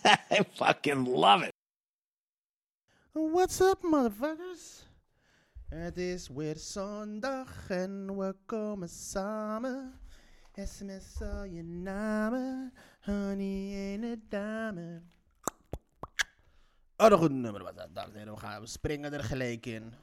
I fucking love it. What's up, motherfuckers? Het is weer zondag en we komen samen. SMS al je namen, honey en een dame. Oh, een goed nummer was dat, dames en. We, gaan, we springen er gelijk in.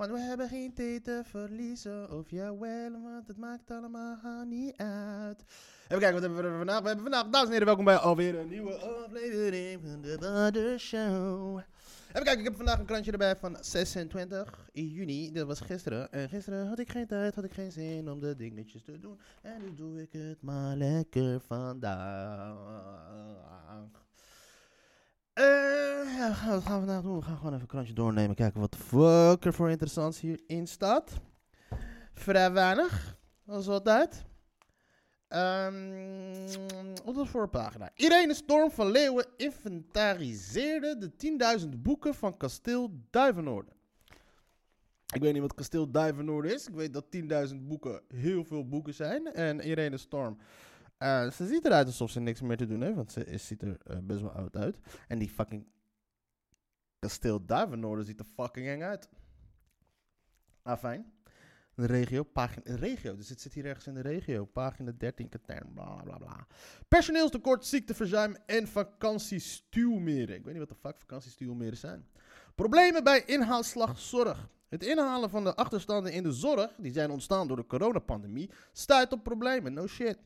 Want we hebben geen tijd te verliezen. Of jawel, want het maakt allemaal niet uit. Even kijken, wat hebben we vandaag? We hebben vandaag, dames en heren, welkom bij alweer een nieuwe aflevering van de Butter Show. Even kijken, ik heb vandaag een krantje erbij van 26 juni. Dat was gisteren. En gisteren had ik geen tijd, had ik geen zin om de dingetjes te doen. En nu doe ik het maar lekker vandaag. Eh, ja, wat gaan we vandaag doen? We gaan gewoon even een krantje doornemen. Kijken wat fuck er voor interessants hierin staat. Vrij weinig, als altijd. Ehm, op de voorpagina. Irene Storm van Leeuwen inventariseerde de 10.000 boeken van kasteel Duivenoorden. Ik weet niet wat kasteel Duivenoorden is. Ik weet dat 10.000 boeken heel veel boeken zijn. En Irene Storm, eh, ze ziet eruit alsof ze niks meer te doen heeft. Want ze is, ziet er eh, best wel oud uit. En die fucking kasteel Duivenoorden ziet er fucking eng uit. Ah, fijn. De regio, pagina, regio, dus het zit hier ergens in de regio. Pagina 13, katern, bla bla bla. Personeelstekort, ziekteverzuim en vakantiestuwmeren. Ik weet niet wat de fuck vakantiestuwmeren zijn. Problemen bij inhaalslagzorg. Het inhalen van de achterstanden in de zorg, die zijn ontstaan door de coronapandemie, stuit op problemen. No shit.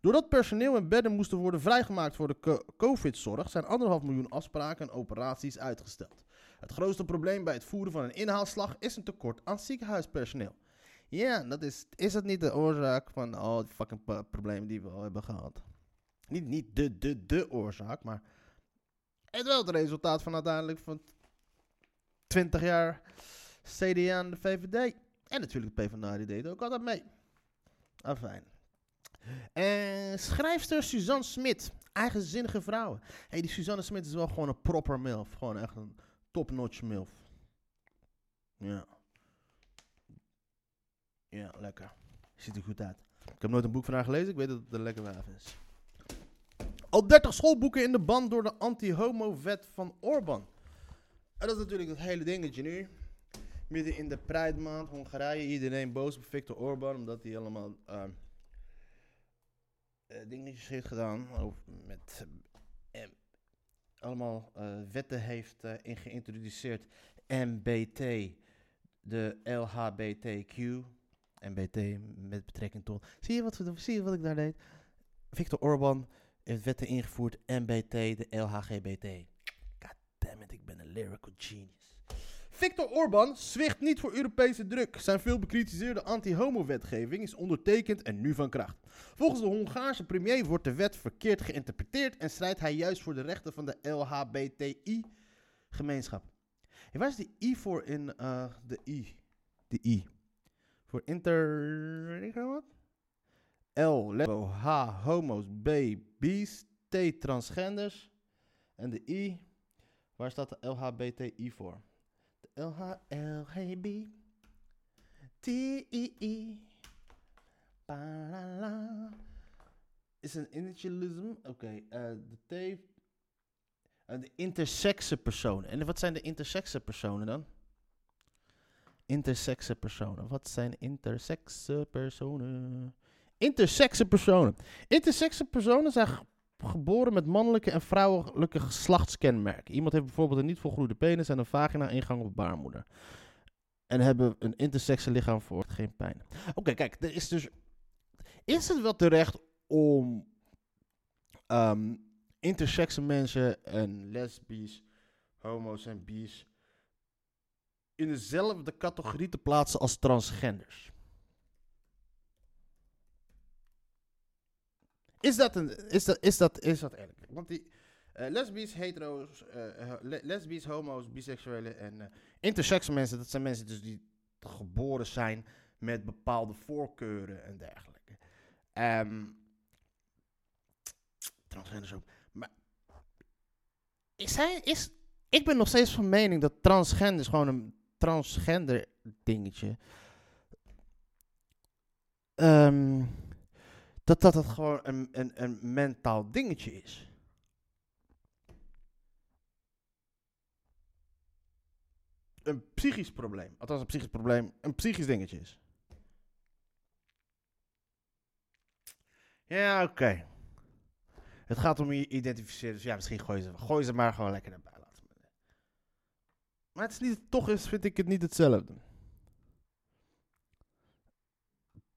Doordat personeel en bedden moesten worden vrijgemaakt voor de co- COVID-zorg, zijn anderhalf miljoen afspraken en operaties uitgesteld. Het grootste probleem bij het voeren van een inhaalslag is een tekort aan ziekenhuispersoneel. Ja, dat is, is dat niet de oorzaak van al die fucking problemen die we al hebben gehad? Niet, niet de, de, de oorzaak, maar het wel het resultaat van uiteindelijk van 20 jaar CDA en de VVD. En natuurlijk de PvdA, die deed ook altijd mee. Afijn. En schrijfster Suzanne Smit, eigenzinnige vrouwen. hey, die Suzanne Smit is wel gewoon een proper milf. Gewoon echt een top-notch milf. Ja. Ja, lekker. Ziet er goed uit. Ik heb nooit een boek van haar gelezen, ik weet dat het een lekker wijf is. Al 30 schoolboeken in de band door de anti-homo-wet van Orbán. En dat is natuurlijk het hele dingetje nu. Midden in de Pride-maand, Hongarije, iedereen boos op Viktor Orbán, omdat hij allemaal ehm, eh, dingetjes heeft gedaan. Over, met eh, em- allemaal eh, wetten heeft eh, in geïntroduceerd. MBT, de LHBTQ. MBT met betrekking tot. Zie je wat, zie je wat ik daar deed? Viktor Orbán heeft wetten ingevoerd. MBT, de LHGBT. God damn it, ik ben een lyrical genius. Viktor Orbán zwicht niet voor Europese druk. Zijn veel bekritiseerde anti-homo-wetgeving is ondertekend en nu van kracht. Volgens de Hongaarse premier wordt de wet verkeerd geïnterpreteerd en strijdt hij juist voor de rechten van de LHBTI-gemeenschap. Waar is de I voor in eh, de I? De I. Voor inter... ik wat? L, lesbo, H, homo's, B, B's, T, transgenders. En de I, waar staat de LHBTI voor? De LH, LHB, T, I, I. Ba-la-la. Is een initialism. Oké, eh, de T. eh, de intersexe personen. En wat zijn de intersexe personen dan? Intersexe personen. Wat zijn intersexe personen? Intersexe personen. Intersexe personen zijn geboren met mannelijke en vrouwelijke geslachtskenmerken. Iemand heeft bijvoorbeeld een niet volgroeide penis en een vagina-ingang of baarmoeder. En hebben een intersexe lichaam voor geen pijn. Oké, kijk, er is dus. Is het wel terecht om intersexe mensen en lesbisch, homo's en bi's in dezelfde categorie te plaatsen als transgenders? Is dat, een, is dat, is dat, is dat eerlijk? Want die, Eh, lesbisch, hetero's, le- lesbisch, homo's, biseksuelen en eh intersex mensen. Dat zijn mensen dus die geboren zijn met bepaalde voorkeuren en dergelijke. Ehm transgenders ook. Maar is hij, is, ik ben nog steeds van mening dat transgender gewoon een transgender dingetje. Ehm, dat dat het gewoon een, een, een mentaal dingetje is. Een psychisch probleem. Althans, een psychisch probleem. Een psychisch dingetje is. Ja, oké. Het gaat om je identificeren. Dus ja, misschien gooi ze, gooi ze maar gewoon lekker we. Maar het is niet, toch is, vind ik het niet hetzelfde.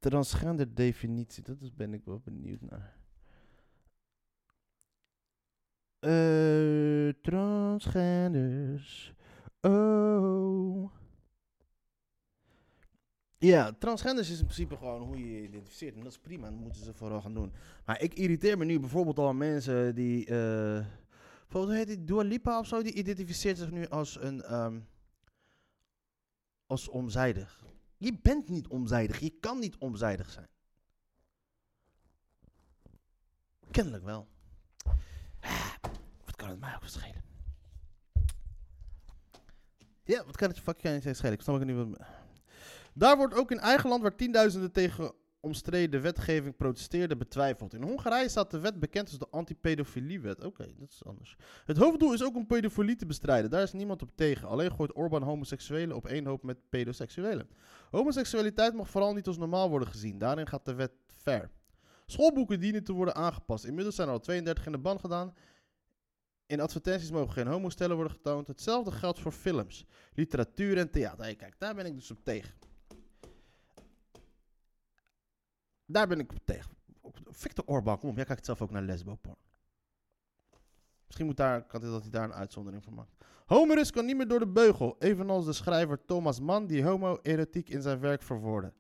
Transgender definitie, dat is, ben ik wel benieuwd naar. Eh, transgenders. Oh. Ja, transgenders is in principe gewoon hoe je je identificeert. En dat is prima, dat moeten ze vooral gaan doen. Maar ik irriteer me nu bijvoorbeeld al aan mensen die... eh bijvoorbeeld, heet die Dua Lipa of zo? Die identificeert zich nu als een... ehm, als omzijdig. Je bent niet omzijdig. Je kan niet omzijdig zijn. Kennelijk wel. Ah, Wat kan het mij ook schelen? Ja, wat kan het je fucking schelen? Ik snap ook niet wat... Daar wordt ook in eigen land, waar tienduizenden tegen omstreden wetgeving protesteerden, betwijfeld. In Hongarije staat de wet bekend als de anti-pedofiliewet. Oké, dat is anders. Het hoofddoel is ook om pedofilie te bestrijden. Daar is niemand op tegen. Alleen gooit Orbán homoseksuelen op één hoop met pedoseksuelen. Homoseksualiteit mag vooral niet als normaal worden gezien. Daarin gaat de wet ver. Schoolboeken dienen te worden aangepast. Inmiddels zijn er al 32 in de ban gedaan. In advertenties mogen geen homostellen worden getoond. Hetzelfde geldt voor films, literatuur en theater. Kijk, daar ben ik dus op tegen. Daar ben ik tegen. Victor Orbán, kom op, jij kijkt zelf ook naar lesboporn. Misschien moet daar, kan het dat hij daar een uitzondering van maakt. Homerus kan niet meer door de beugel, evenals de schrijver Thomas Mann die homoerotiek in zijn werk verwoordde.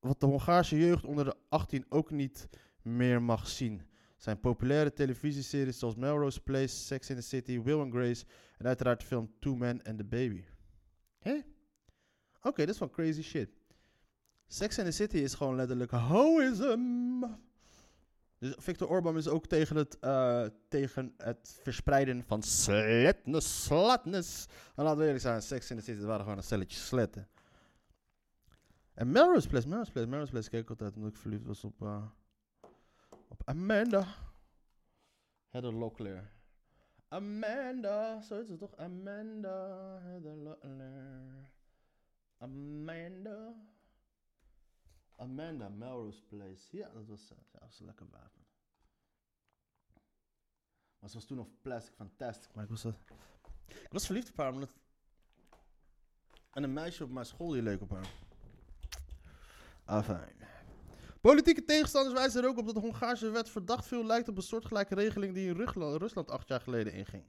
Wat de Hongaarse jeugd onder de 18 ook niet meer mag zien. Zijn populaire televisieseries zoals Melrose Place, Sex in the City, Will and Grace en uiteraard de film Two Men and the Baby. Hé? Oké, dat is van crazy shit. Sex in the City is gewoon letterlijk hoism. Dus Victor Orbán is ook tegen het, eh, tegen het verspreiden van sletness, slatness. En laten we eerlijk zijn, Sex in the City waren gewoon een stelletje sletten. En Melrose Place, Melrose Place, Melrose Place ik altijd omdat ik verliefd was op, eh, op Amanda. Heather Locklear. Amanda, zo is het toch? Amanda, Heather Locklear. Amanda. Melrose Place. Ja, dat was, eh, ja, dat was een lekker wapen. Maar ze was toen nog plastic fantastic. Maar ik was, ik was verliefd op haar omdat... En een meisje op mijn school die leuk op haar. Afijn. Politieke tegenstanders wijzen er ook op dat de Hongaarse wet verdacht veel lijkt op een soortgelijke regeling die in Rusland acht jaar geleden inging.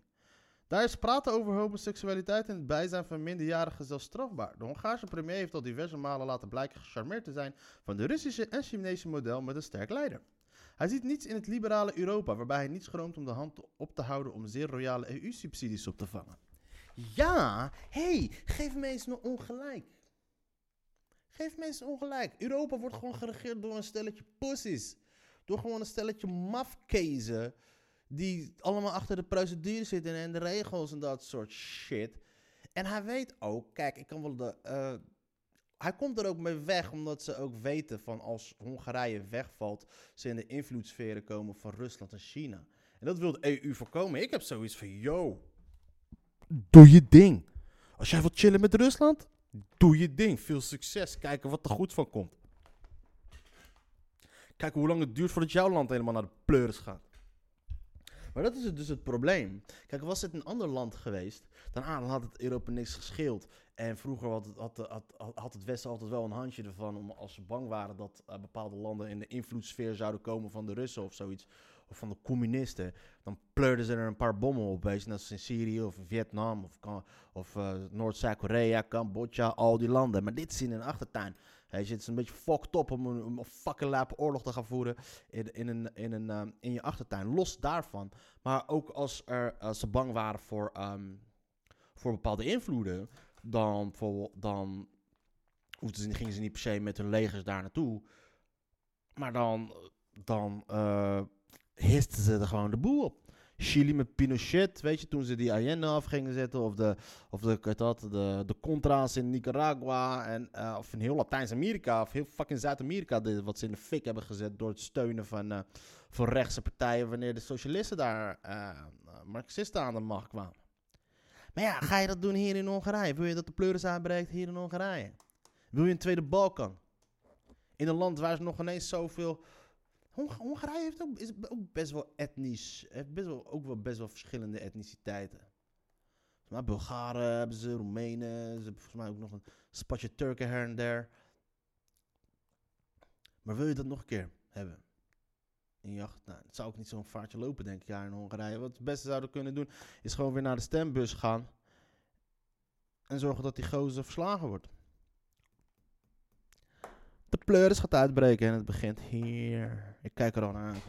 Daar is praten over homoseksualiteit in het bijzijn van minderjarigen zelfs strafbaar. De Hongaarse premier heeft al diverse malen laten blijken gecharmeerd te zijn van de Russische en Chinese model met een sterk leider. Hij ziet niets in het liberale Europa, waarbij hij niet schroomt om de hand op te houden om zeer royale EU-subsidies op te vangen. Ja, hey, geef me eens een ongelijk. Geef mensen ongelijk. Europa wordt gewoon geregeerd door een stelletje pussies. Door gewoon een stelletje mafkezen. Die allemaal achter de procedure zitten en de regels en dat soort shit. En hij weet ook, kijk, ik kan wel de. eh, hij komt er ook mee weg, omdat ze ook weten van als Hongarije wegvalt, ze in de invloedssferen komen van Rusland en China. En dat wil de EU voorkomen. Ik heb zoiets van, yo, doe je ding. Als jij wilt chillen met Rusland, doe je ding. Veel succes. Kijken wat er goed van komt. Kijken hoe lang het duurt voordat jouw land helemaal naar de pleuris gaat. Maar dat is dus het probleem. Kijk, was het een ander land geweest, dan, ah, dan had het Europa niks gescheeld. En vroeger had het, had, had, het Westen altijd wel een handje ervan, om, als ze bang waren dat eh, bepaalde landen in de invloedssfeer zouden komen van de Russen of zoiets, of van de communisten, dan pleurden ze er een paar bommen op, weet je, net als in Syrië of Vietnam of, of eh, Noord-Zuid-Korea, Cambodja, al die landen. Maar dit is in een achtertuin. Je, het is een beetje fucked up om een, fucking lap oorlog te gaan voeren in, in, een, in, een, ehm, in je achtertuin. Los daarvan. Maar ook als, er, als ze bang waren voor, ehm, voor bepaalde invloeden, dan, dan ze, gingen ze niet per se met hun legers daar naartoe. Maar dan, dan eh, histen ze er gewoon de boel op. Chili met Pinochet, weet je, toen ze die Allende af gingen zetten. Of de, of de, dat, de, de Contras in Nicaragua. En, eh, of in heel Latijns-Amerika. Of heel fucking Zuid-Amerika. Wat ze in de fik hebben gezet door het steunen van, eh, van rechtse partijen. Wanneer de socialisten daar, eh, Marxisten aan de macht kwamen. Maar ja, ga je dat doen hier in Hongarije? Wil je dat de pleuris uitbreekt hier in Hongarije? Wil je een tweede Balkan? In een land waar ze nog ineens zoveel... Hong- Hongarije heeft ook, is ook best wel etnisch. Heeft best wel, ook wel best wel verschillende etniciteiten. Maar Bulgaren hebben ze, Roemenen. Ze hebben volgens mij ook nog een spatje Turken her en der. Maar wil je dat nog een keer hebben? In je acht- nou, het zou ook niet zo'n vaartje lopen, denk ik, ja, in Hongarije. Wat het beste zouden kunnen doen, is gewoon weer naar de stembus gaan. En zorgen dat die gozer verslagen wordt. De pleuris gaat uitbreken en het begint hier. Ik kijk er al naar uit.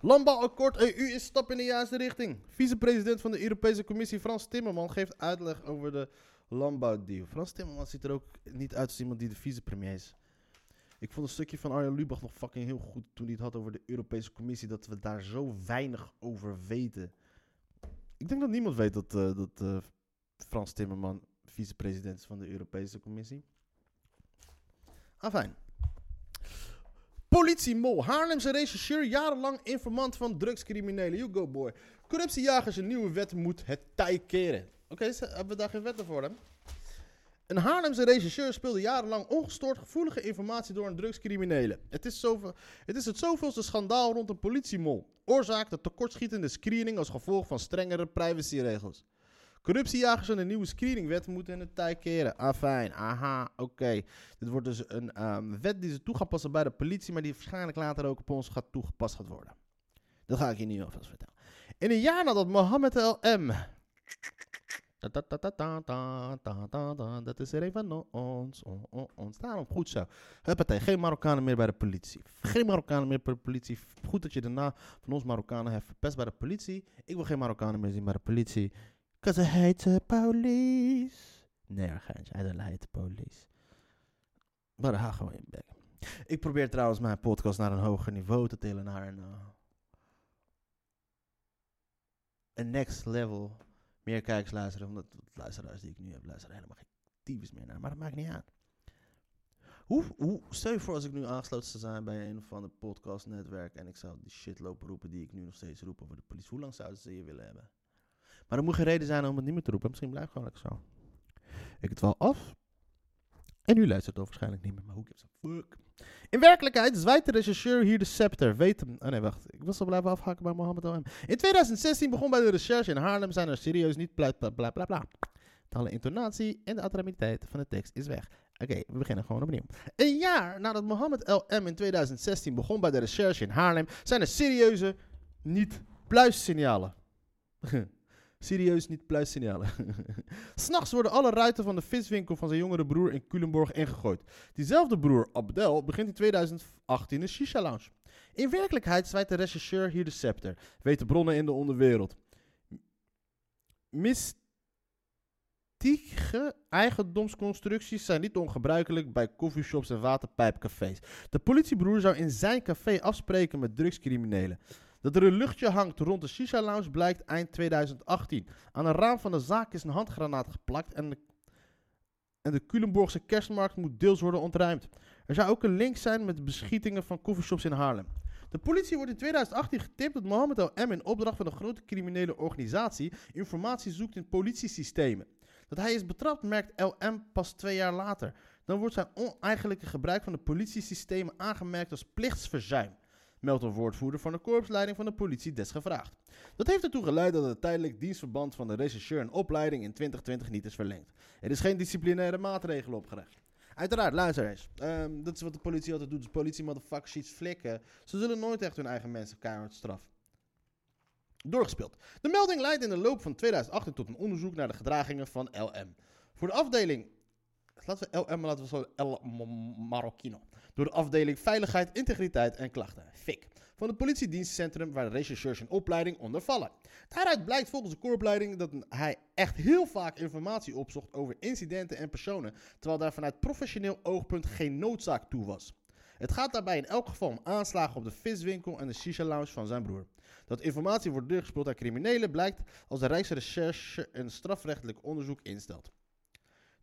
Landbouwakkoord EU is stap in de juiste richting. Vicepresident van de Europese Commissie Frans Timmermans geeft uitleg over de landbouwdeal. Frans Timmermans ziet er ook niet uit als iemand die de vicepremier is. Ik vond een stukje van Arjen Lubach nog fucking heel goed toen hij het had over de Europese Commissie. Dat we daar zo weinig over weten. Ik denk dat niemand weet dat, eh, dat eh, Frans Timmermans vicepresident is van de Europese Commissie. Afijn. Politiemol. Haarlemse rechercheur, jarenlang informant van drugscriminelen. You go boy. Corruptiejagers, een nieuwe wet moet het tij keren. Oké, hebben we daar geen wetten voor, hè? Een Haarlemse rechercheur speelde jarenlang ongestoord gevoelige informatie door aan drugscriminelen. Het is, zoveel, het is het zoveelste schandaal rond een politiemol. Oorzaak de tekortschietende screening als gevolg van strengere privacyregels. Corruptiejagers en de nieuwe screeningwet moeten in de tijd keren. Afijn, ah, aha, oké. Dit wordt dus een um, wet die ze toe passen bij de politie, maar die waarschijnlijk later ook op ons gaat toegepast gaat worden. Dat ga ik je nu alvast vertellen. In een jaar nadat Mohammed LM. Dat is er even van ons. ons. Daarom goed zo. Huppatee, geen Marokkanen meer bij de politie. Geen Marokkanen meer bij de politie. Goed dat je daarna van ons Marokkanen hebt verpest bij de politie. Ik wil geen Marokkanen meer zien bij de politie. Cause I hate the police. Nee. I don't hate the police. Maar ga gewoon je bek. Ik probeer trouwens mijn podcast naar een hoger niveau te tillen. Naar een, eh, een next level. Meer kijkers luisteren. Omdat de luisteraars die ik nu heb, luisteren helemaal geen tyfus meer naar. Maar dat maakt niet uit. Hoe, hoe, stel je voor als ik nu aangesloten zou zijn bij een of ander podcastnetwerk. En ik zou die shit lopen roepen die ik nu nog steeds roep over de politie. Hoe lang zouden ze je willen hebben? Maar er moet geen reden zijn om het niet meer te roepen. Misschien blijft het gewoon lekker zo. Ik het wel af. En u luistert het waarschijnlijk niet meer, maar hoe gives a fuck? In werkelijkheid zwijgt de rechercheur hier de scepter. Weet hem. Oh nee, wacht. Ik was al blijven afhaken bij Mohammed OM. In 2016 begon bij de recherche in Haarlem zijn er serieus niet bla bla bla bla. De intonatie en de attractiviteit van de tekst is weg. Oké, we beginnen gewoon opnieuw. Een jaar nadat Mohammed LM in 2016 begon bij de recherche in Haarlem, zijn er serieuze niet-pluissignalen. Serieus niet pluissignalen. S'nachts worden alle ruiten van de viswinkel van zijn jongere broer in Culemborg ingegooid. Diezelfde broer, Abdel, begint in 2018 een shisha-lounge. In werkelijkheid zwijt de rechercheur hier de scepter, weten bronnen in de onderwereld. Mystieke eigendomsconstructies zijn niet ongebruikelijk bij coffeeshops en waterpijpcafés. De politiebroer zou in zijn café afspreken met drugscriminelen. Dat er een luchtje hangt rond de Shisha Lounge blijkt eind 2018. Aan een raam van de zaak is een handgranaat geplakt en de, en de Culemborgse kerstmarkt moet deels worden ontruimd. Er zou ook een link zijn met de beschietingen van coffeeshops in Haarlem. De politie wordt in 2018 getipt dat Mohammed L.M. in opdracht van een grote criminele organisatie informatie zoekt in politiesystemen. Dat hij is betrapt merkt L.M. pas twee jaar later. Dan wordt zijn oneigenlijke gebruik van de politiesystemen aangemerkt als plichtsverzuim meldt een woordvoerder van de korpsleiding van de politie desgevraagd. Dat heeft ertoe geleid dat het tijdelijk dienstverband van de rechercheur en opleiding in 2020 niet is verlengd. Er is geen disciplinaire maatregel opgelegd. Uiteraard, luister. Ehm, dat is wat de politie altijd doet. Dus politie motherfuckers iets flikken. Ze zullen nooit echt hun eigen mensen keihard straffen. Doorgespeeld. De melding leidt in de loop van 2018 tot een onderzoek naar de gedragingen van LM. Voor de afdeling Laten we LM, laten we zo El Marocchino. Door de afdeling Veiligheid, Integriteit en Klachten, FIC. Van het politiedienstcentrum waar de rechercheurs in opleiding onder vallen. Daaruit blijkt volgens de korpleiding dat hij echt heel vaak informatie opzocht over incidenten en personen, terwijl daar vanuit professioneel oogpunt geen noodzaak toe was. Het gaat daarbij in elk geval om aanslagen op de viswinkel en de shisha lounge van zijn broer. Dat informatie wordt doorgespeeld aan criminelen blijkt als de Rijksrecherche een strafrechtelijk onderzoek instelt.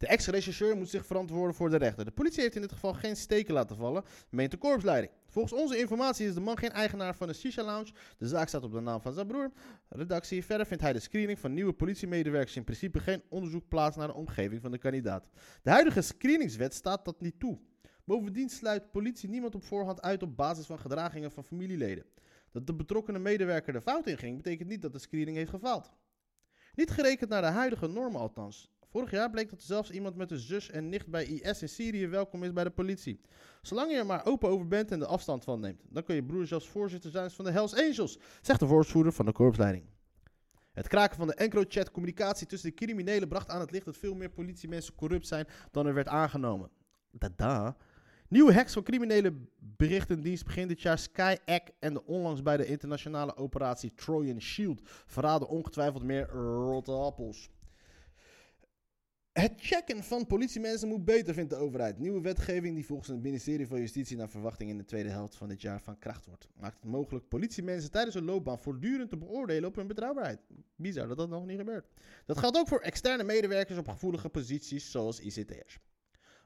De ex-rechercheur moet zich verantwoorden voor de rechter. De politie heeft in dit geval geen steken laten vallen, meent de korpsleiding. Volgens onze informatie is de man geen eigenaar van een shisha lounge. De zaak staat op de naam van zijn broer. Redactie. Verder vindt hij de screening van nieuwe politiemedewerkers in principe geen onderzoek plaats naar de omgeving van de kandidaat. De huidige screeningswet staat dat niet toe. Bovendien sluit politie niemand op voorhand uit op basis van gedragingen van familieleden. Dat de betrokkenen medewerker de fout inging, betekent niet dat de screening heeft gefaald. Niet gerekend naar de huidige normen althans. Vorig jaar bleek dat zelfs iemand met een zus en nicht bij IS in Syrië welkom is bij de politie. Zolang je er maar open over bent en de afstand van neemt, dan kun je broer zelfs voorzitter zijn van de Hells Angels, zegt de woordvoerder van de korpsleiding. Het kraken van de EncroChat communicatie tussen de criminelen bracht aan het licht dat veel meer politiemensen corrupt zijn dan er werd aangenomen. Dada. Nieuwe hacks van criminele berichtendienst begin dit jaar SkyEck en de onlangs bij de internationale operatie Trojan Shield verraden ongetwijfeld meer rotte appels. Het checken van politiemensen moet beter, vindt de overheid. Nieuwe wetgeving die volgens het ministerie van Justitie naar verwachting in de tweede helft van dit jaar van kracht wordt. Maakt het mogelijk politiemensen tijdens hun loopbaan voortdurend te beoordelen op hun betrouwbaarheid. Bizar dat dat nog niet gebeurt. Dat geldt ook voor externe medewerkers op gevoelige posities zoals ICT'ers.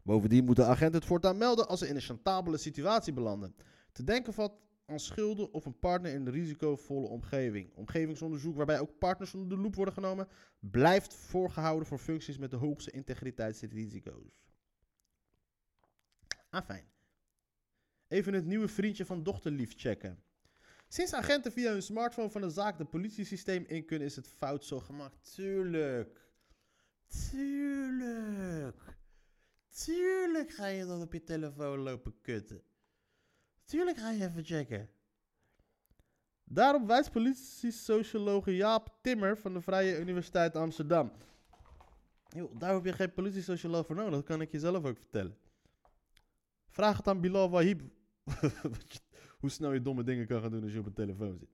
Bovendien moeten agenten het voortaan melden als ze in een chantabele situatie belanden. Te denken valt aan schulden of een partner in een risicovolle omgeving. Omgevingsonderzoek waarbij ook partners onder de loep worden genomen, blijft voorgehouden voor functies met de hoogste integriteitsrisico's. Afijn. Even het nieuwe vriendje van dochterlief checken. Sinds agenten via hun smartphone van de zaak de politiesysteem in kunnen, is het fout zo gemaakt. Tuurlijk. Tuurlijk. Tuurlijk ga je dan op je telefoon lopen kutten. Tuurlijk ga je even checken. Daarop wijst politiesocioloog Jaap Timmer van de Vrije Universiteit Amsterdam. Daar heb je geen politiesocioloog voor nodig, dat kan ik je zelf ook vertellen. Vraag het aan Bilal Wahib. Hoe snel je domme dingen kan gaan doen als je op een telefoon zit.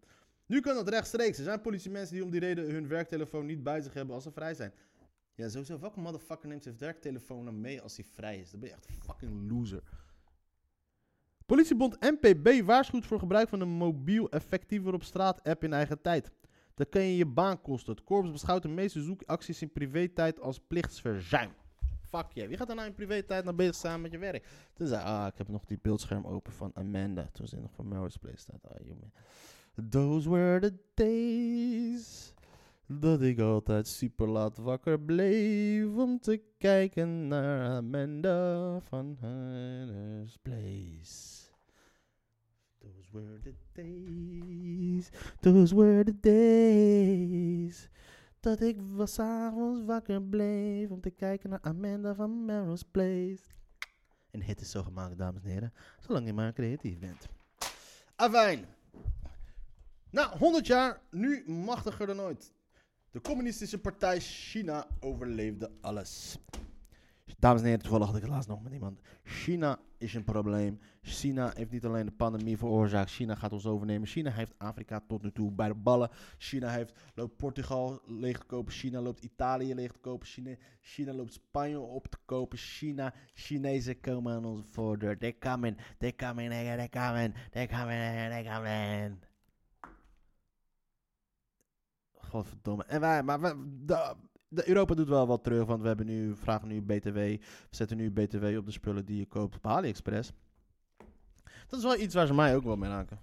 Nu kan dat rechtstreeks. Er zijn politiemensen die om die reden hun werktelefoon niet bij zich hebben als ze vrij zijn. Ja, sowieso. Welke motherfucker neemt zijn werktelefoon dan mee als hij vrij is? Dan ben je echt fucking loser. Politiebond NPB waarschuwt voor gebruik van een mobiel effectiever op straat app in eigen tijd. Dan kan je je baan kosten. Het korps beschouwt de meeste zoekacties in privé-tijd als plichtsverzuim. Fuck je. Wie gaat er nou in privé-tijd naar bezig zijn met je werk? Toen zei ah, ik heb nog die beeldscherm open van Amanda. Toen ze nog van Melrose Place staat. Ah, jongen. Those were the days dat ik altijd super laat wakker bleef om te kijken naar Amanda van Hunters Place. Were the days, those were the days dat ik was avonds wakker bleef om te kijken naar Amanda van Melrose Place. En hit is zo gemaakt, dames en heren, zolang je maar creatief bent. Afijn. Na 100 jaar, nu machtiger dan ooit. De communistische partij China overleefde alles. Dames en heren, toevallig had ik het laatst nog met iemand. China is een probleem. China heeft niet alleen de pandemie veroorzaakt. China gaat ons overnemen. China heeft Afrika tot nu toe bij de ballen. China heeft, loopt Portugal leeg te kopen. China loopt Italië leeg te kopen. China, China loopt Spanje op te kopen. China, Chinezen komen aan onze voordeur. They coming, they coming, they coming, they coming, they coming. Godverdomme. En wij, maar de, de Europa doet wel wat terug, want we hebben nu, vragen nu BTW. We zetten nu BTW op de spullen die je koopt op AliExpress. Dat is wel iets waar ze mij ook wel mee raken.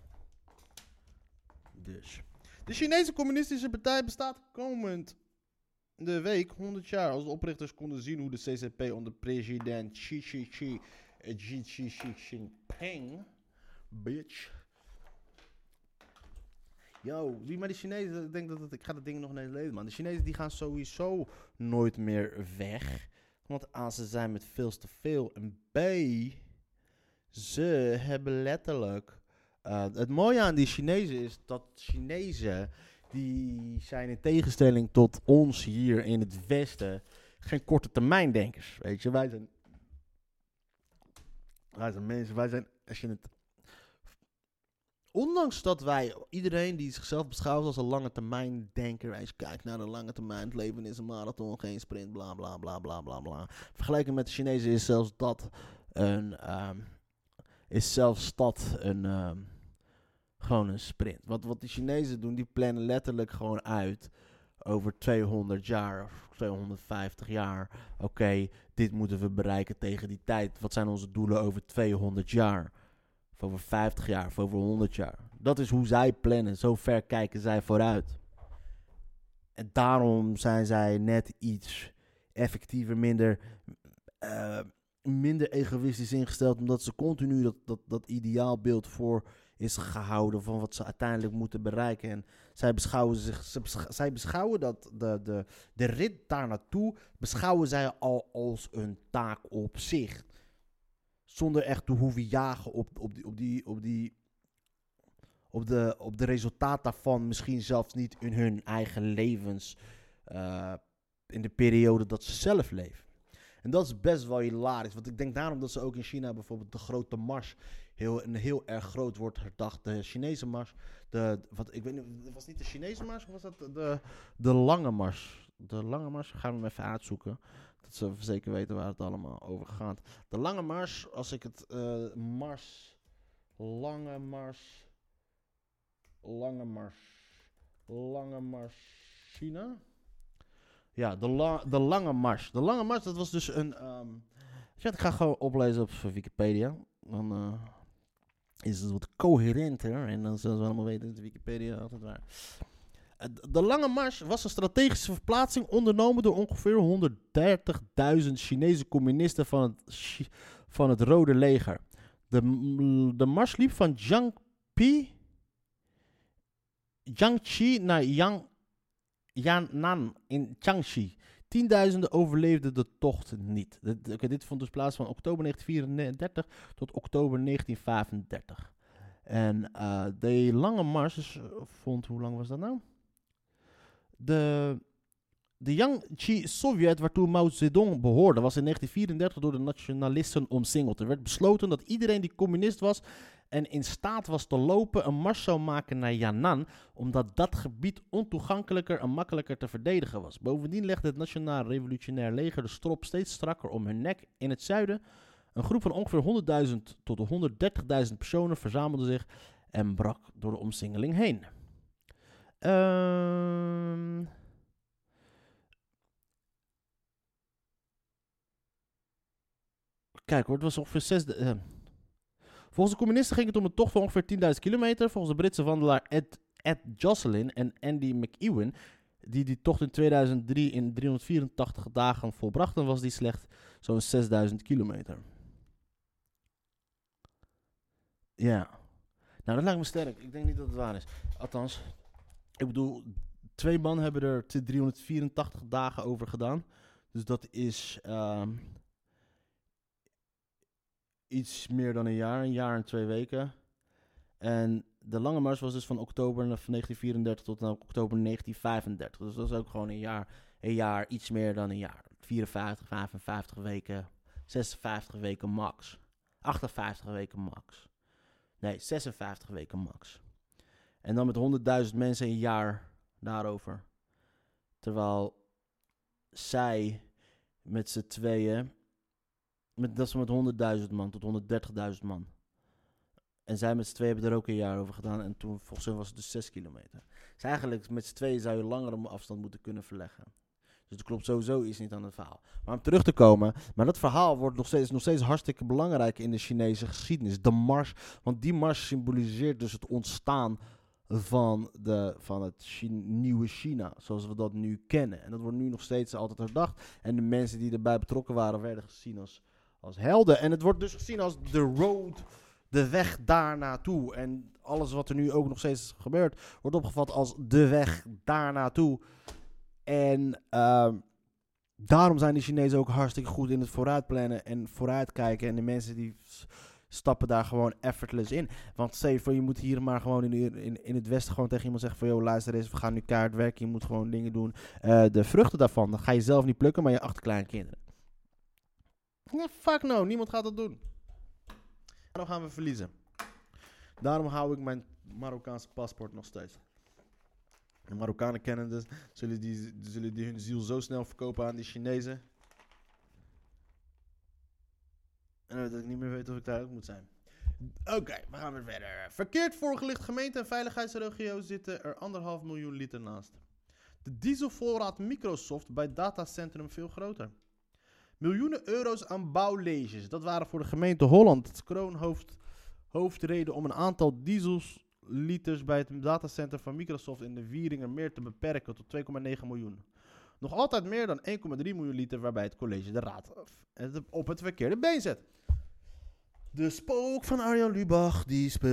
Dus. De Chinese Communistische Partij bestaat komend de week 100 jaar. Als de oprichters konden zien hoe de CCP onder president Xi Xi Xi Xi Xi Xi Jinping, bitch. Yo, die, maar die Chinezen, ik denk dat het, ik ga dat ding nog eens lezen, man. De Chinezen die gaan sowieso nooit meer weg. Want A, ze zijn met veel te veel. En B, ze hebben letterlijk... eh, het mooie aan die Chinezen is dat Chinezen, die zijn in tegenstelling tot ons hier in het Westen, geen korte termijn denkers. Weet je, wij zijn Luister, mensen, wij zijn, als je het... Ondanks dat wij, iedereen die zichzelf beschouwt als een lange termijn denker, als je kijkt naar de lange termijn, het leven is een marathon, geen sprint, bla bla bla bla bla bla. Vergelijken met de Chinezen is zelfs dat een, ehm, is zelfs dat een, ehm, gewoon een sprint. Wat, wat de Chinezen doen, die plannen letterlijk gewoon uit over 200 jaar of 250 jaar. Oké, dit moeten we bereiken tegen die tijd. Wat zijn onze doelen over 200 jaar? Over 50 jaar, of over 100 jaar. Dat is hoe zij plannen. Zo ver kijken zij vooruit. En daarom zijn zij net iets effectiever, minder, eh, minder egoïstisch ingesteld. Omdat ze continu dat, dat, dat ideaalbeeld voor is gehouden van wat ze uiteindelijk moeten bereiken. En zij beschouwen, zich, zij beschouwen dat de, de, de rit daar naartoe, beschouwen zij al als een taak op zich. Zonder echt te hoeven jagen op, op, die, op, die, op, die, op, de, op de resultaat daarvan. Misschien zelfs niet in hun eigen levens. eh, in de periode dat ze zelf leven. En dat is best wel hilarisch. Want ik denk daarom dat ze ook in China bijvoorbeeld de grote mars heel, een heel erg groot wordt herdacht. De Chinese mars. De, wat, ik weet niet, was niet de Chinese mars of was dat de, de lange mars? De lange mars gaan we hem even uitzoeken. Dat ze zeker weten waar het allemaal over gaat. De lange mars, als ik het eh, mars, lange mars, lange mars, lange mars, China. Ja, de, la, de lange mars. De lange mars, dat was dus een. ehm, ik ga gewoon oplezen op Wikipedia. Dan eh, is het wat coherenter. En dan zullen we allemaal weten dat Wikipedia altijd waar. De Lange Mars was een strategische verplaatsing ondernomen door ongeveer 130.000 Chinese communisten van het, van het Rode Leger. De, de mars liep van Jiangpi, Jiangxi naar Yang, Yan'an in Jiangxi. Tienduizenden overleefden de tocht niet. Dit, dit vond dus plaats van oktober 1934 tot oktober 1935. En eh, de lange mars vond, hoe lang was dat nou? De, de Yangtze Sovjet, waartoe Mao Zedong behoorde, was in 1934 door de nationalisten omsingeld. Er werd besloten dat iedereen die communist was en in staat was te lopen een mars zou maken naar Yan'an, omdat dat gebied ontoegankelijker en makkelijker te verdedigen was. Bovendien legde het Nationaal Revolutionair Leger de strop steeds strakker om hun nek. In het zuiden, een groep van ongeveer 100.000 tot 130.000 personen verzamelde zich en brak door de omsingeling heen. Ehm Kijk hoor, het was ongeveer zes... eh, Volgens de communisten ging het om een tocht van ongeveer 10.000 kilometer. Volgens de Britse wandelaar Ed, Ed Jocelyn en Andy McEwen, die die tocht in 2003 in 384 dagen volbrachten, was die slechts zo'n 6.000 kilometer. Ja. Nou, dat lijkt me sterk. Ik denk niet dat het waar is. Althans, ik bedoel, twee man hebben er t- 384 dagen over gedaan. Dus dat is ehm, iets meer dan een jaar. Een jaar en twee weken. En de lange mars was dus van oktober van 1934 tot oktober 1935. Dus dat is ook gewoon een jaar, een jaar, iets meer dan een jaar. 54, 55 weken, 56 weken max. 58 weken max. Nee, 56 weken max. En dan met 100.000 mensen een jaar daarover. Terwijl zij met z'n tweeën, met, dat is met 100.000 man tot 130.000 man. En zij met z'n tweeën hebben er ook een jaar over gedaan. En toen, volgens hen was het dus 6 kilometer. Dus eigenlijk met z'n tweeën zou je langere afstand moeten kunnen verleggen. Dus dat klopt sowieso iets niet aan het verhaal. Maar om terug te komen, maar dat verhaal wordt nog steeds, nog steeds hartstikke belangrijk in de Chinese geschiedenis. De mars, want die mars symboliseert dus het ontstaan van, de, van het nieuwe China, zoals we dat nu kennen. En dat wordt nu nog steeds altijd herdacht. En de mensen die erbij betrokken waren, werden gezien als, als helden. En het wordt dus gezien als de road, de weg daar naartoe. En alles wat er nu ook nog steeds gebeurt, wordt opgevat als de weg daar naartoe. En ehm, daarom zijn de Chinezen ook hartstikke goed in het vooruitplannen en vooruitkijken. En de mensen die stappen daar gewoon effortless in. Want stel je voor, je moet hier maar gewoon in, in, het westen gewoon tegen iemand zeggen van... ...joh, luister eens, we gaan nu kaart werken, je moet gewoon dingen doen. Eh, de vruchten daarvan, ga je zelf niet plukken, maar je achterkleinkinderen. Nee, fuck no, niemand gaat dat doen. dan gaan we verliezen. Daarom hou ik mijn Marokkaanse paspoort nog steeds. De Marokkanen kennen dus, zullen die, zullen die hun ziel zo snel verkopen aan die Chinezen. En dat ik niet meer weet of ik daar ook moet zijn. Oké, we gaan weer verder. Verkeerd voorgelicht gemeente en veiligheidsregio zitten er anderhalf miljoen liter naast. De dieselvoorraad Microsoft bij datacentrum veel groter. Miljoenen euro's aan bouwleges. Dat waren voor de gemeente Holland het kroonhoofd hoofdreden om een aantal dieselliters bij het datacenter van Microsoft in de Wieringermeer te beperken tot 2,9 miljoen. Nog altijd meer dan 1,3 miljoen liter waarbij het college de raad op het verkeerde been zet. De spook van Arjan Lubach, die speelt,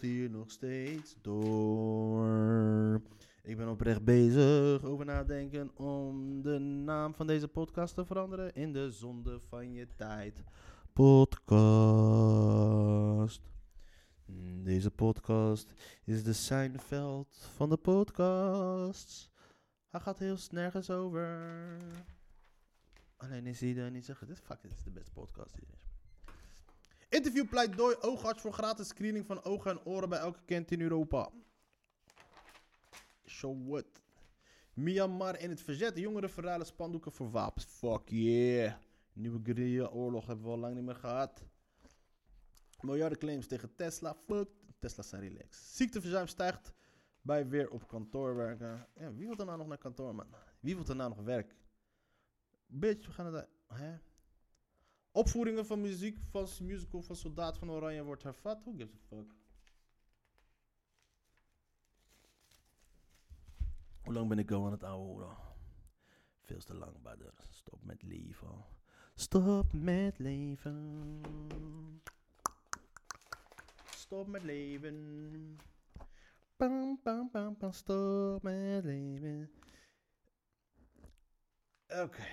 hier nog steeds door. Ik ben oprecht bezig over nadenken om de naam van deze podcast te veranderen in de Zonde van je tijd podcast. Deze podcast is de Seinfeld van de podcasts. Hij gaat heel nergens over. Alleen is hij daar niet zeggen, dit, fuck, dit is de beste podcast die er is. Interview pleidooi oogarts voor gratis screening van ogen en oren bij elke kind in Europa. Show what? Myanmar in het verzet. Jongeren verruilen spandoeken voor wapens. Fuck yeah. Nieuwe guerrilla-oorlog hebben we al lang niet meer gehad. Miljarden claims tegen Tesla. Fuck. Tesla zijn relaxed. Ziekteverzuim stijgt bij weer op kantoor werken. Ja, wie wil er nou nog naar kantoor, man? Wie wil er nou nog werk? Bitch, we gaan het... Hè? Opvoeringen van muziek van musical van Soldaat van Oranje wordt hervat. Who gives a fuck? Hoe lang ben ik al aan het horen? Veel te lang, brother. Stop met leven. Stop met leven. Stop met leven. Stop met leven. Oké.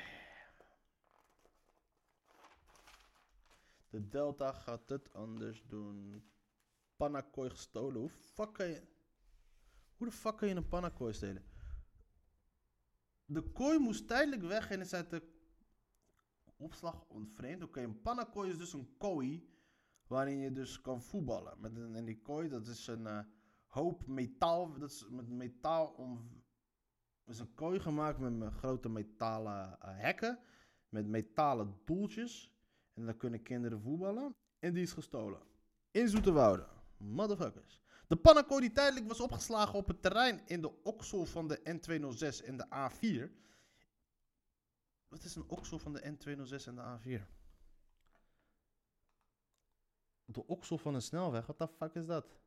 De Delta gaat het anders doen. Panakooi gestolen. Hoe fuck kan je... Hoe de fuck kan je een panakooi stelen? De kooi moest tijdelijk weg en is uit de opslag ontvreemd. Oké, een panakooi is dus een kooi waarin je dus kan voetballen. En die kooi, dat is een eh, hoop metaal. Dat is met metaal om... Is een kooi gemaakt met grote metalen eh, hekken. Met metalen doeltjes. En dan kunnen kinderen voetballen. En die is gestolen. In Zoeterwoude. Motherfuckers. De panakooi die tijdelijk was opgeslagen op het terrein in de oksel van de N206 en de A4. Wat is een oksel van de N206 en de A4? De oksel van een snelweg, wat de fuck is dat?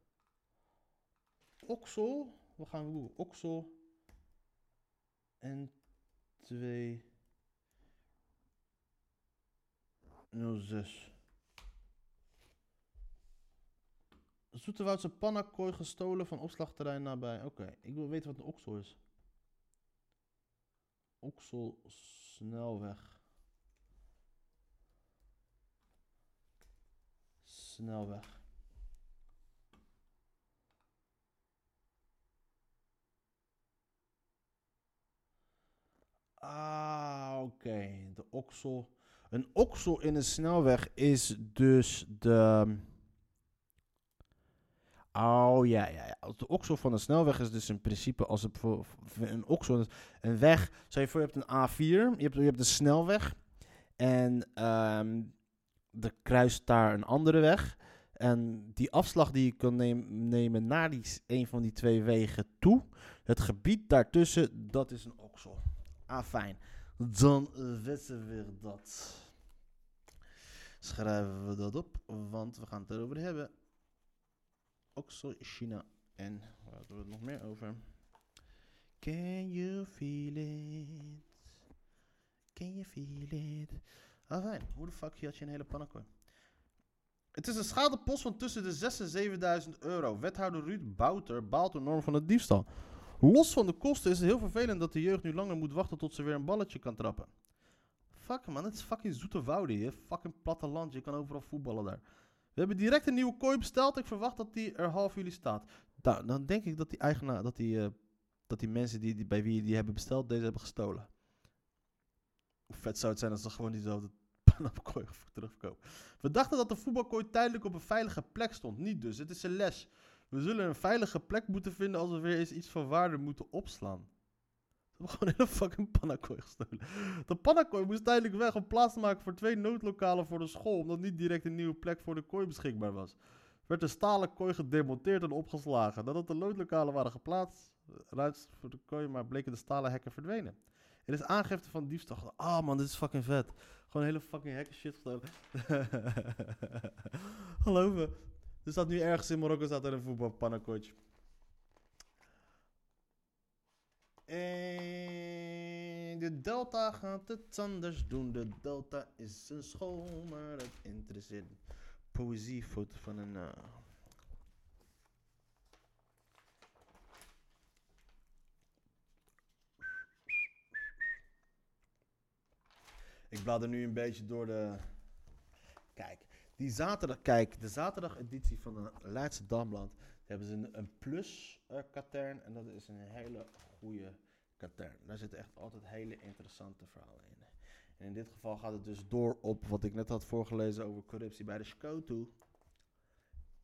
Oksel, we gaan googlen. Oksel N206. Zoeterwoudse pannakooi gestolen van opslagterrein nabij. Oké, ik wil weten wat een oksel is. Oksel snelweg. Snelweg. Ah, oké. De oksel. Een oksel in een snelweg is dus de. Oh ja, ja, ja. De oksel van een snelweg is dus in principe als het voor, een oksel, een weg. Stel je voor, je hebt een A4, je hebt, je hebt een snelweg en ehm er kruist daar een andere weg. En die afslag die je kan nemen naar die, een van die twee wegen toe, het gebied daartussen, dat is een oksel. Ah, fijn. Dan weten we dat. Schrijven we dat op, want we gaan het erover hebben. Oksel, China en waar hadden we het nog meer over? Can you feel it? Can you feel it? Ah, fijn. Hoe de fuck had je een hele pannenkooi? Het is een schadepost van tussen de 6 en 7000 euro. Wethouder Ruud Bouter baalt enorm van het diefstal. Los van de kosten is het heel vervelend dat de jeugd nu langer moet wachten tot ze weer een balletje kan trappen. Fuck man, het is fucking zoete wouden hier. Fucking platteland, je kan overal voetballen daar. We hebben direct een nieuwe kooi besteld. Ik verwacht dat die er half juli staat. Nou, dan denk ik dat die eigenaar, dat die, eh, dat die mensen die, die, bij wie die hebben besteld, deze hebben gestolen. Hoe vet zou het zijn als ze gewoon diezelfde pannenkooi terugkomen. We dachten dat de voetbalkooi tijdelijk op een veilige plek stond. Niet dus, het is een les. We zullen een veilige plek moeten vinden als we weer eens iets van waarde moeten opslaan. Ze hebben gewoon een hele fucking pannenkooi gestolen. De pannenkooi moest tijdelijk weg om plaats te maken voor twee noodlokalen voor de school, omdat niet direct een nieuwe plek voor de kooi beschikbaar was. Werd de stalen kooi gedemonteerd en opgeslagen. Nadat de noodlokalen waren geplaatst, ruimte voor de kooi, maar bleken de stalen hekken verdwenen. Er is aangifte van diefstal. Ah man, dit is fucking vet. Gewoon hele fucking hekken shit gestolen. Geloof me. Er staat nu ergens in Marokko staat er een voetbalpannenkootje. En de Delta gaat het anders doen. De Delta is een school, maar het interesseert. Poëziefoto van een. eh, Ik blader nu een beetje door de. Kijk, die zaterdag. Kijk, de zaterdageditie van de Leidse Damland. Hebben ze een, een plus eh, katern. En dat is een hele goede katern. Daar zitten echt altijd hele interessante verhalen in. En in dit geval gaat het dus door op wat ik net had voorgelezen over corruptie bij de Skotu.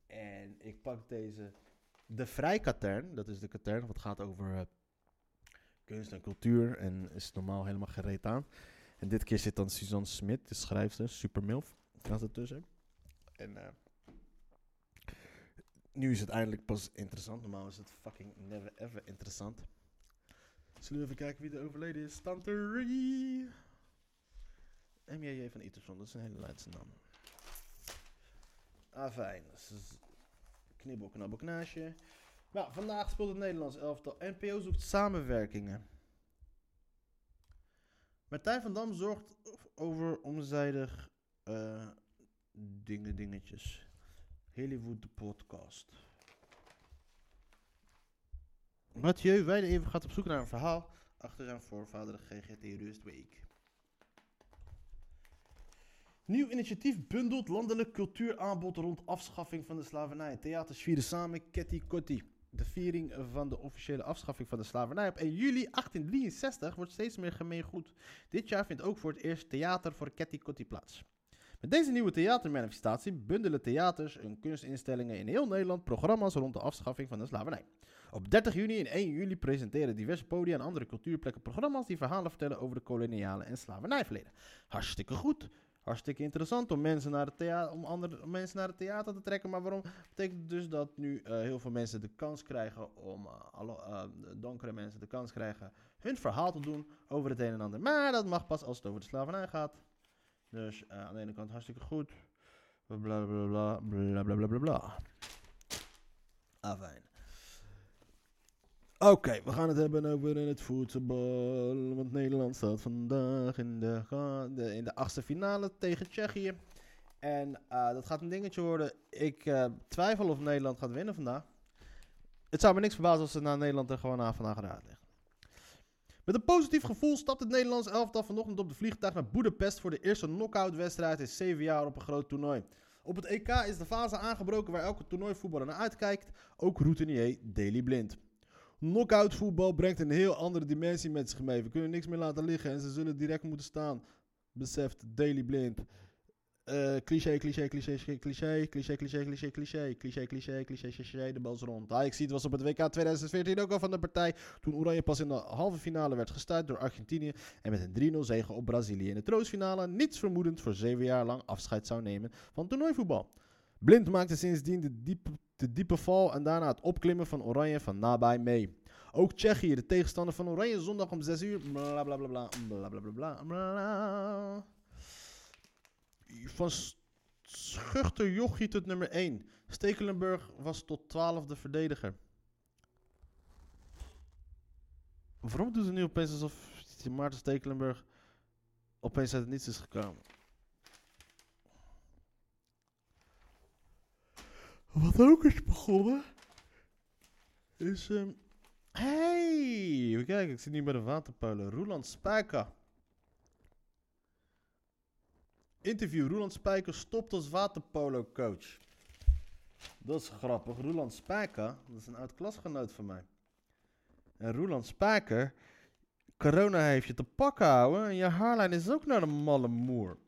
En ik pak deze. De Vrijkatern. Dat is de katern wat gaat over eh, kunst en cultuur. En is normaal helemaal gereed aan. En dit keer zit dan Suzanne Smit, de schrijfster, super milf, staat ertussen. En eh, nu is het eindelijk pas interessant. Normaal is het fucking never ever interessant. Zullen we even kijken wie er overleden is? Tante Rie. M.J.J. van Iterson, dat is een hele Leidse naam. Ah, fijn. Knibbel, knabbel, knaasje. Nou, vandaag speelt het Nederlands elftal. NPO zoekt samenwerkingen. Martijn van Dam zorgt over omzijdig eh, dingen, dingetjes. Hollywood de podcast. Mathieu Weideven gaat op zoek naar een verhaal achter zijn voorvader de GGT Rust Week. Nieuw initiatief bundelt landelijk cultuuraanbod rond afschaffing van de slavernij. Theaters vieren samen Ketty Kotti. De viering van de officiële afschaffing van de slavernij op 1 juli 1863 wordt steeds meer gemeengoed. Dit jaar vindt ook voor het eerst theater voor Ketty Kotti plaats. Met deze nieuwe theatermanifestatie bundelen theaters en kunstinstellingen in heel Nederland programma's rond de afschaffing van de slavernij. Op 30 juni en 1 juli presenteren diverse podia en andere cultuurplekken programma's die verhalen vertellen over de koloniale en slavernijverleden. Hartstikke goed. Hartstikke interessant om mensen naar het theater, om andere mensen naar het theater te trekken. Maar waarom? Betekent dus dat nu eh, heel veel mensen de kans krijgen om, eh, eh, donkere mensen de kans krijgen hun verhaal te doen over het een en ander. Maar dat mag pas als het over de slavernij gaat. Dus eh, aan de ene kant hartstikke goed. Bla bla bla bla bla bla bla bla. Ah, fijn. Oké, we gaan het hebben over in het voetbal. Want Nederland staat vandaag in de, in de achtste finale tegen Tsjechië. En eh, dat gaat een dingetje worden. Ik eh, twijfel of Nederland gaat winnen vandaag. Het zou me niks verbazen als ze naar Nederland er gewoon aan vandaag raad met een positief gevoel stapt het Nederlands elftal vanochtend op de vliegtuig naar Boedapest voor de eerste knock-out wedstrijd in zeven jaar op een groot toernooi. Op het EK is de fase aangebroken waar elke toernooivoetballer naar uitkijkt, ook routinier Daley Blind. Knockout voetbal brengt een heel andere dimensie met zich mee. We kunnen niks meer laten liggen en ze zullen direct moeten staan. Beseft Daily Blind. Eh, cliché, cliché, cliché, cliché, cliché, cliché, cliché, cliché, cliché, cliché, cliché, cliché, de bal is rond. Ah, het was op het WK 2014 ook al van de partij. Toen Oranje pas in de halve finale werd gestuurd door Argentinië. En met een 3-0 zege op Brazilië in de troostfinale. Niets vermoedend voor zeven jaar lang afscheid zou nemen van toernooivoetbal. Blind maakte sindsdien de diepe, val en daarna het opklimmen van Oranje van nabij mee. Ook Tsjechië, de tegenstander van Oranje, zondag om 6 uur. Bla bla bla bla bla bla bla bla bla. Van schuchter jochie tot nummer 1. Stekelenburg was tot 12e verdediger. Waarom doen ze nu opeens alsof Maarten Stekelenburg opeens uit het niets is gekomen? Wat ook is begonnen, is... ehm hey, even kijken, ik zit nu bij de waterpolen. Roeland Spijker. Interview, Roeland Spijker stopt als waterpolo-coach. Dat is grappig. Roeland Spijker, dat is een oud klasgenoot van mij. En Roeland Spijker, corona heeft je te pakken houden en je haarlijn is ook naar de malle moer.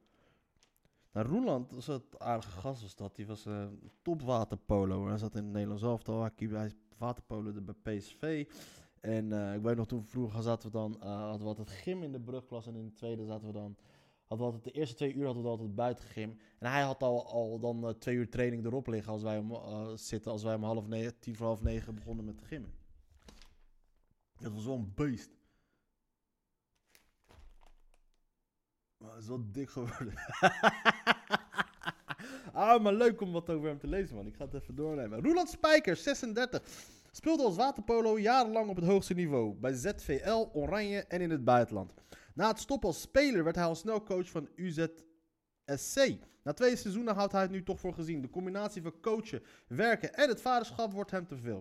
Nou, Roeland was een aardige gast dat. Die was eh topwaterpolo. Hij zat in het Nederlands elftal. Hij waterpolo bij PSV. En eh, ik weet nog, toen vroeger zaten we dan, eh, hadden we altijd gym in de brugklas. En in de tweede zaten we dan, hadden we altijd, de eerste twee uur hadden we altijd buiten gym. En hij had al, al dan eh, twee uur training erop liggen als wij om, eh, zitten. Als wij om half negen, tien voor half negen begonnen met gymmen. Dat was wel een beest. Maar hij is wel dik geworden. ah, maar leuk om wat over hem te lezen, man. Ik ga het even doornemen. Roland Spijker, 36. Speelde als waterpolo jarenlang op het hoogste niveau. Bij ZVL, Oranje en in het buitenland. Na het stoppen als speler werd hij al snel coach van UZSC. Na twee seizoenen houdt hij het nu toch voor gezien. De combinatie van coachen, werken en het vaderschap wordt hem te veel.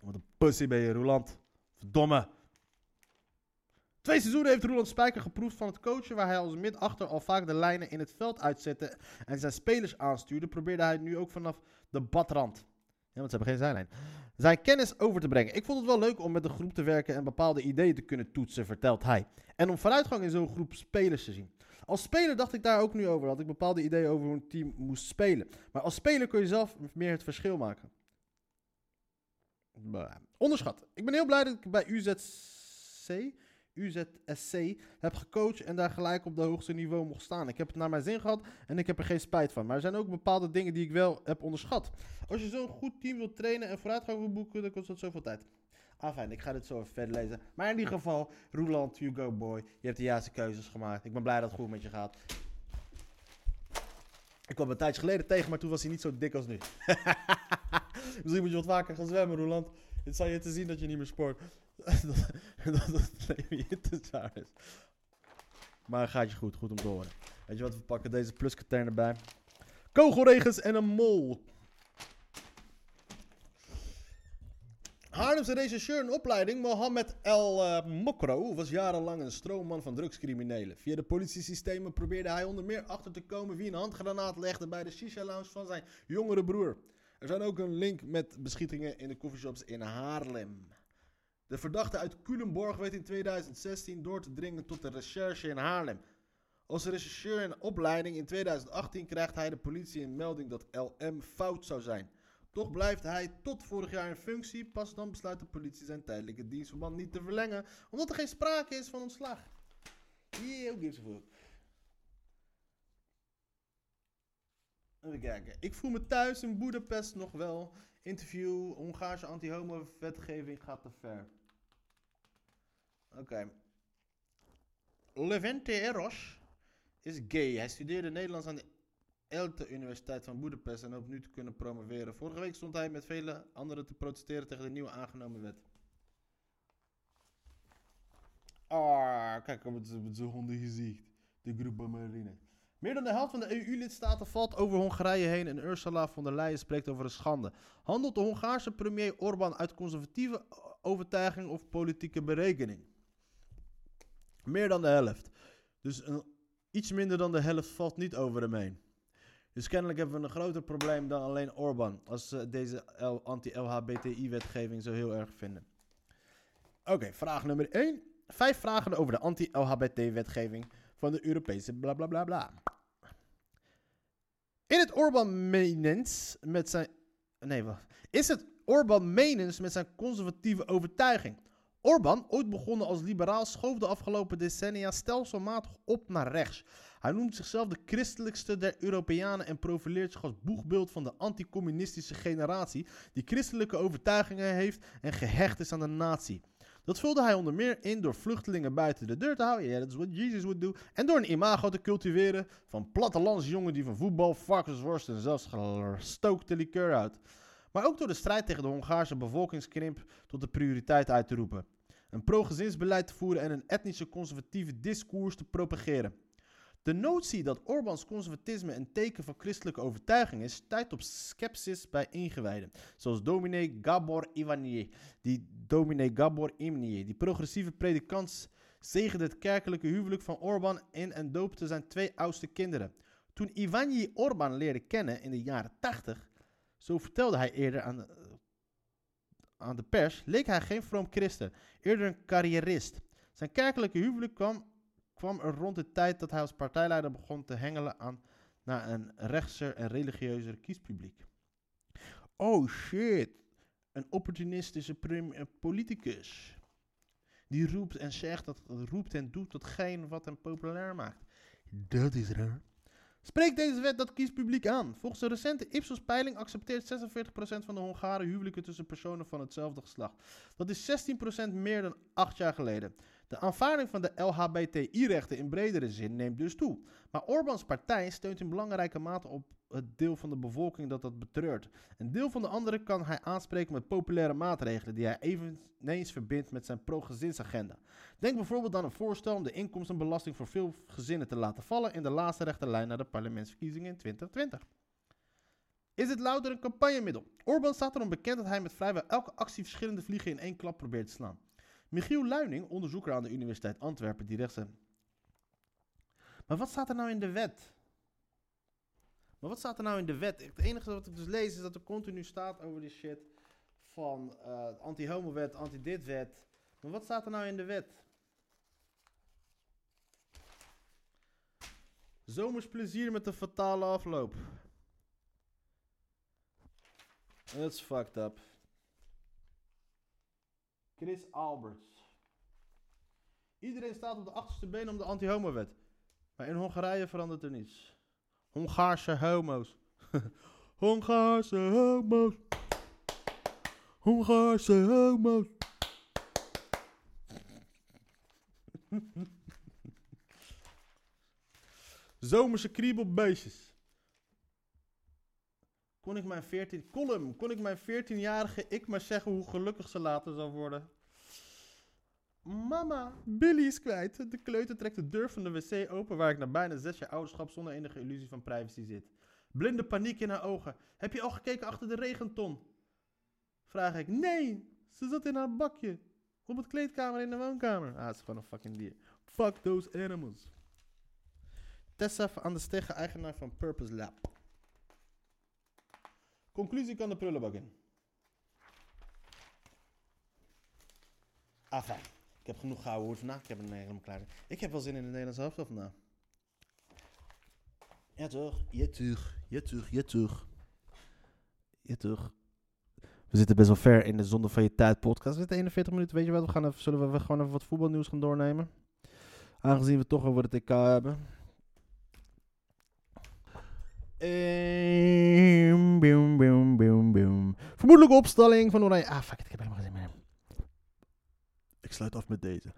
Wat een pussy ben je, Roland. Verdomme. Twee seizoenen heeft Roland Spijker geproefd van het coachen, waar hij als mid-achter al vaak de lijnen in het veld uitzette en zijn spelers aanstuurde, probeerde hij het nu ook vanaf de badrand. Ja, want ze hebben geen zijlijn. Zijn kennis over te brengen. Ik vond het wel leuk om met een groep te werken en bepaalde ideeën te kunnen toetsen, vertelt hij. En om vooruitgang in zo'n groep spelers te zien. Als speler dacht ik daar ook nu over. Had ik bepaalde ideeën over hoe een team moest spelen. Maar als speler kun je zelf meer het verschil maken. Onderschat. Ik ben heel blij dat ik bij UZC, UZSC heb gecoacht en daar gelijk op de hoogste niveau mocht staan. Ik heb het naar mijn zin gehad en ik heb er geen spijt van. Maar er zijn ook bepaalde dingen die ik wel heb onderschat. Als je zo'n goed team wilt trainen en vooruitgang wil boeken, dan kost dat zoveel tijd. Ah, fijn, ik ga dit zo even verder lezen. Maar in ieder geval, Roland, you go boy. Je hebt de juiste keuzes gemaakt. Ik ben blij dat het goed met je gaat. Ik kwam een tijdje geleden tegen, maar toen was hij niet zo dik als nu. Misschien moet je wat vaker gaan zwemmen, Roland. Het zal je te zien dat je niet meer sport. dat, het leven is. Maar gaat je goed, goed om te horen. Weet je wat, we pakken deze pluskatern erbij. Kogelregens en een mol. Haarlemse rechercheur in opleiding Mohamed El eh, Mokro was jarenlang een stroomman van drugscriminelen. Via de politiesystemen probeerde hij onder meer achter te komen wie een handgranaat legde bij de shisha-lounge van zijn jongere broer. Er zijn ook een link met beschietingen in de coffeeshops in Haarlem. De verdachte uit Culemborg weet in 2016 door te dringen tot de recherche in Haarlem. Als rechercheur in opleiding in 2018 krijgt hij de politie een melding dat LM fout zou zijn. Toch blijft hij tot vorig jaar in functie. Pas dan besluit de politie zijn tijdelijke dienstverband niet te verlengen, omdat er geen sprake is van ontslag. Yeah, who gives a fuck? Even kijken. Ik voel me thuis in Budapest nog wel. Interview, Hongaarse anti-homo-wetgeving gaat te ver. Oké. Levente Eros is gay. Hij studeerde Nederlands aan de Elte Universiteit van Budapest en hoopt nu te kunnen promoveren. Vorige week stond hij met vele anderen te protesteren tegen de nieuwe aangenomen wet. Ah, kijk zo'n met zo'n hondengezicht. De groep Marine. Meer dan de helft van de EU-lidstaten valt over Hongarije heen en Ursula von der Leyen spreekt over een schande. Handelt de Hongaarse premier Orbán uit conservatieve overtuiging of politieke berekening? Meer dan de helft. Dus een, iets minder dan de helft valt niet over hem heen. Dus kennelijk hebben we een groter probleem dan alleen Orbán. Als ze deze L- anti-LHBTI-wetgeving zo heel erg vinden. Oké, vraag nummer 1. Vijf vragen over de anti-LHBT-wetgeving van de Europese bla bla bla bla. In het Orbán menens met zijn. Nee, wacht. Is het Orbán menens met zijn conservatieve overtuiging? Orbán, ooit begonnen als liberaal, schoof de afgelopen decennia stelselmatig op naar rechts. Hij noemt zichzelf de christelijkste der Europeanen en profileert zich als boegbeeld van de anticommunistische generatie die christelijke overtuigingen heeft en gehecht is aan de natie. Dat vulde hij onder meer in door vluchtelingen buiten de deur te houden, ja, dat is wat Jesus would do, en door een imago te cultiveren van plattelandsjongen die van voetbal, varkensworst en zelfs gestookte liqueur houdt. Maar ook door de strijd tegen de Hongaarse bevolkingskrimp tot de prioriteit uit te roepen. Een pro-gezinsbeleid te voeren en een etnische conservatieve discours te propageren. De notie dat Orbáns conservatisme een teken van christelijke overtuiging is, stuit op sceptisch bij ingewijden. Zoals dominee Gabor Ivanier, die dominee Gabor Imnier, die progressieve predikant zegende het kerkelijke huwelijk van Orbán in en doopte zijn twee oudste kinderen. Toen Ivanier Orbán leerde kennen in de jaren 80, zo vertelde hij eerder aan de, aan de pers, leek hij geen vroom christen, eerder een carrierist. Zijn kerkelijke huwelijk kwam kwam er rond de tijd dat hij als partijleider begon te hengelen aan naar een rechtser en religieuzer kiespubliek. Oh shit, een opportunistische politicus. Die roept en zegt, dat roept en doet datgene wat hem populair maakt. Dat is raar. Spreekt deze wet dat kiespubliek aan? Volgens een recente Ipsos-peiling accepteert 46% van de Hongaren huwelijken tussen personen van hetzelfde geslacht. Dat is 16% meer dan acht jaar geleden. De aanvaarding van de LHBTI-rechten in bredere zin neemt dus toe. Maar Orbáns partij steunt in belangrijke mate op het deel van de bevolking dat dat betreurt. Een deel van de anderen kan hij aanspreken met populaire maatregelen die hij eveneens verbindt met zijn pro-gezinsagenda. Denk bijvoorbeeld aan een voorstel om de inkomstenbelasting voor veel gezinnen te laten vallen in de laatste rechte lijn naar de parlementsverkiezingen in 2020. Is het louter een campagnemiddel? Orbán staat erom bekend dat hij met vrijwel elke actie verschillende vliegen in één klap probeert te slaan. Michiel Luining, onderzoeker aan de Universiteit Antwerpen, die rechtse. Maar wat staat er nou in de wet? Maar wat staat er nou in de wet? Het enige wat ik dus lees is dat er continu staat over die shit van eh, anti-homo-wet, anti-dit-wet. Maar wat staat er nou in de wet? Zomers plezier met de fatale afloop. That's fucked up. Chris Alberts. Iedereen staat op de achterste been om de anti-homo-wet. Maar in Hongarije verandert er niets. Hongaarse homo's. Hongaarse homo's. Hongaarse homo's. Zomerse kriebelbeestjes. Kon ik mijn 14... Column, kon ik mijn 14-jarige ik maar zeggen hoe gelukkig ze later zal worden? Mama, Billy is kwijt. De kleuter trekt de deur van de wc open waar ik na bijna zes jaar ouderschap zonder enige illusie van privacy zit. Blinde paniek in haar ogen. Heb je al gekeken achter de regenton? Vraag ik. Nee, ze zat in haar bakje. Op het kleedkamer in de woonkamer. Ah, het is gewoon een fucking dier. Fuck those animals. Tessa aan de Stegge, eigenaar van Purpose Lab. Conclusie kan de prullenbak in. Enfin, ik heb genoeg gehouden woord vandaag. Ik heb een helemaal klaar. Ik heb wel zin in de Nederlandse helft vandaag. Ja toch? Ja toch? Ja toch? Ja toch? Ja? We zitten best wel ver in de Zonde van je Tijd podcast. We zitten 41 minuten. Weet je wat? We gaan even, zullen we gewoon even wat voetbalnieuws gaan doornemen? Aangezien we toch over het TK hebben. Um, boom, boom, boom, boom. Vermoedelijke opstelling van Oranje. Ah, fuck it, ik heb helemaal geen zin. Ik sluit af met deze.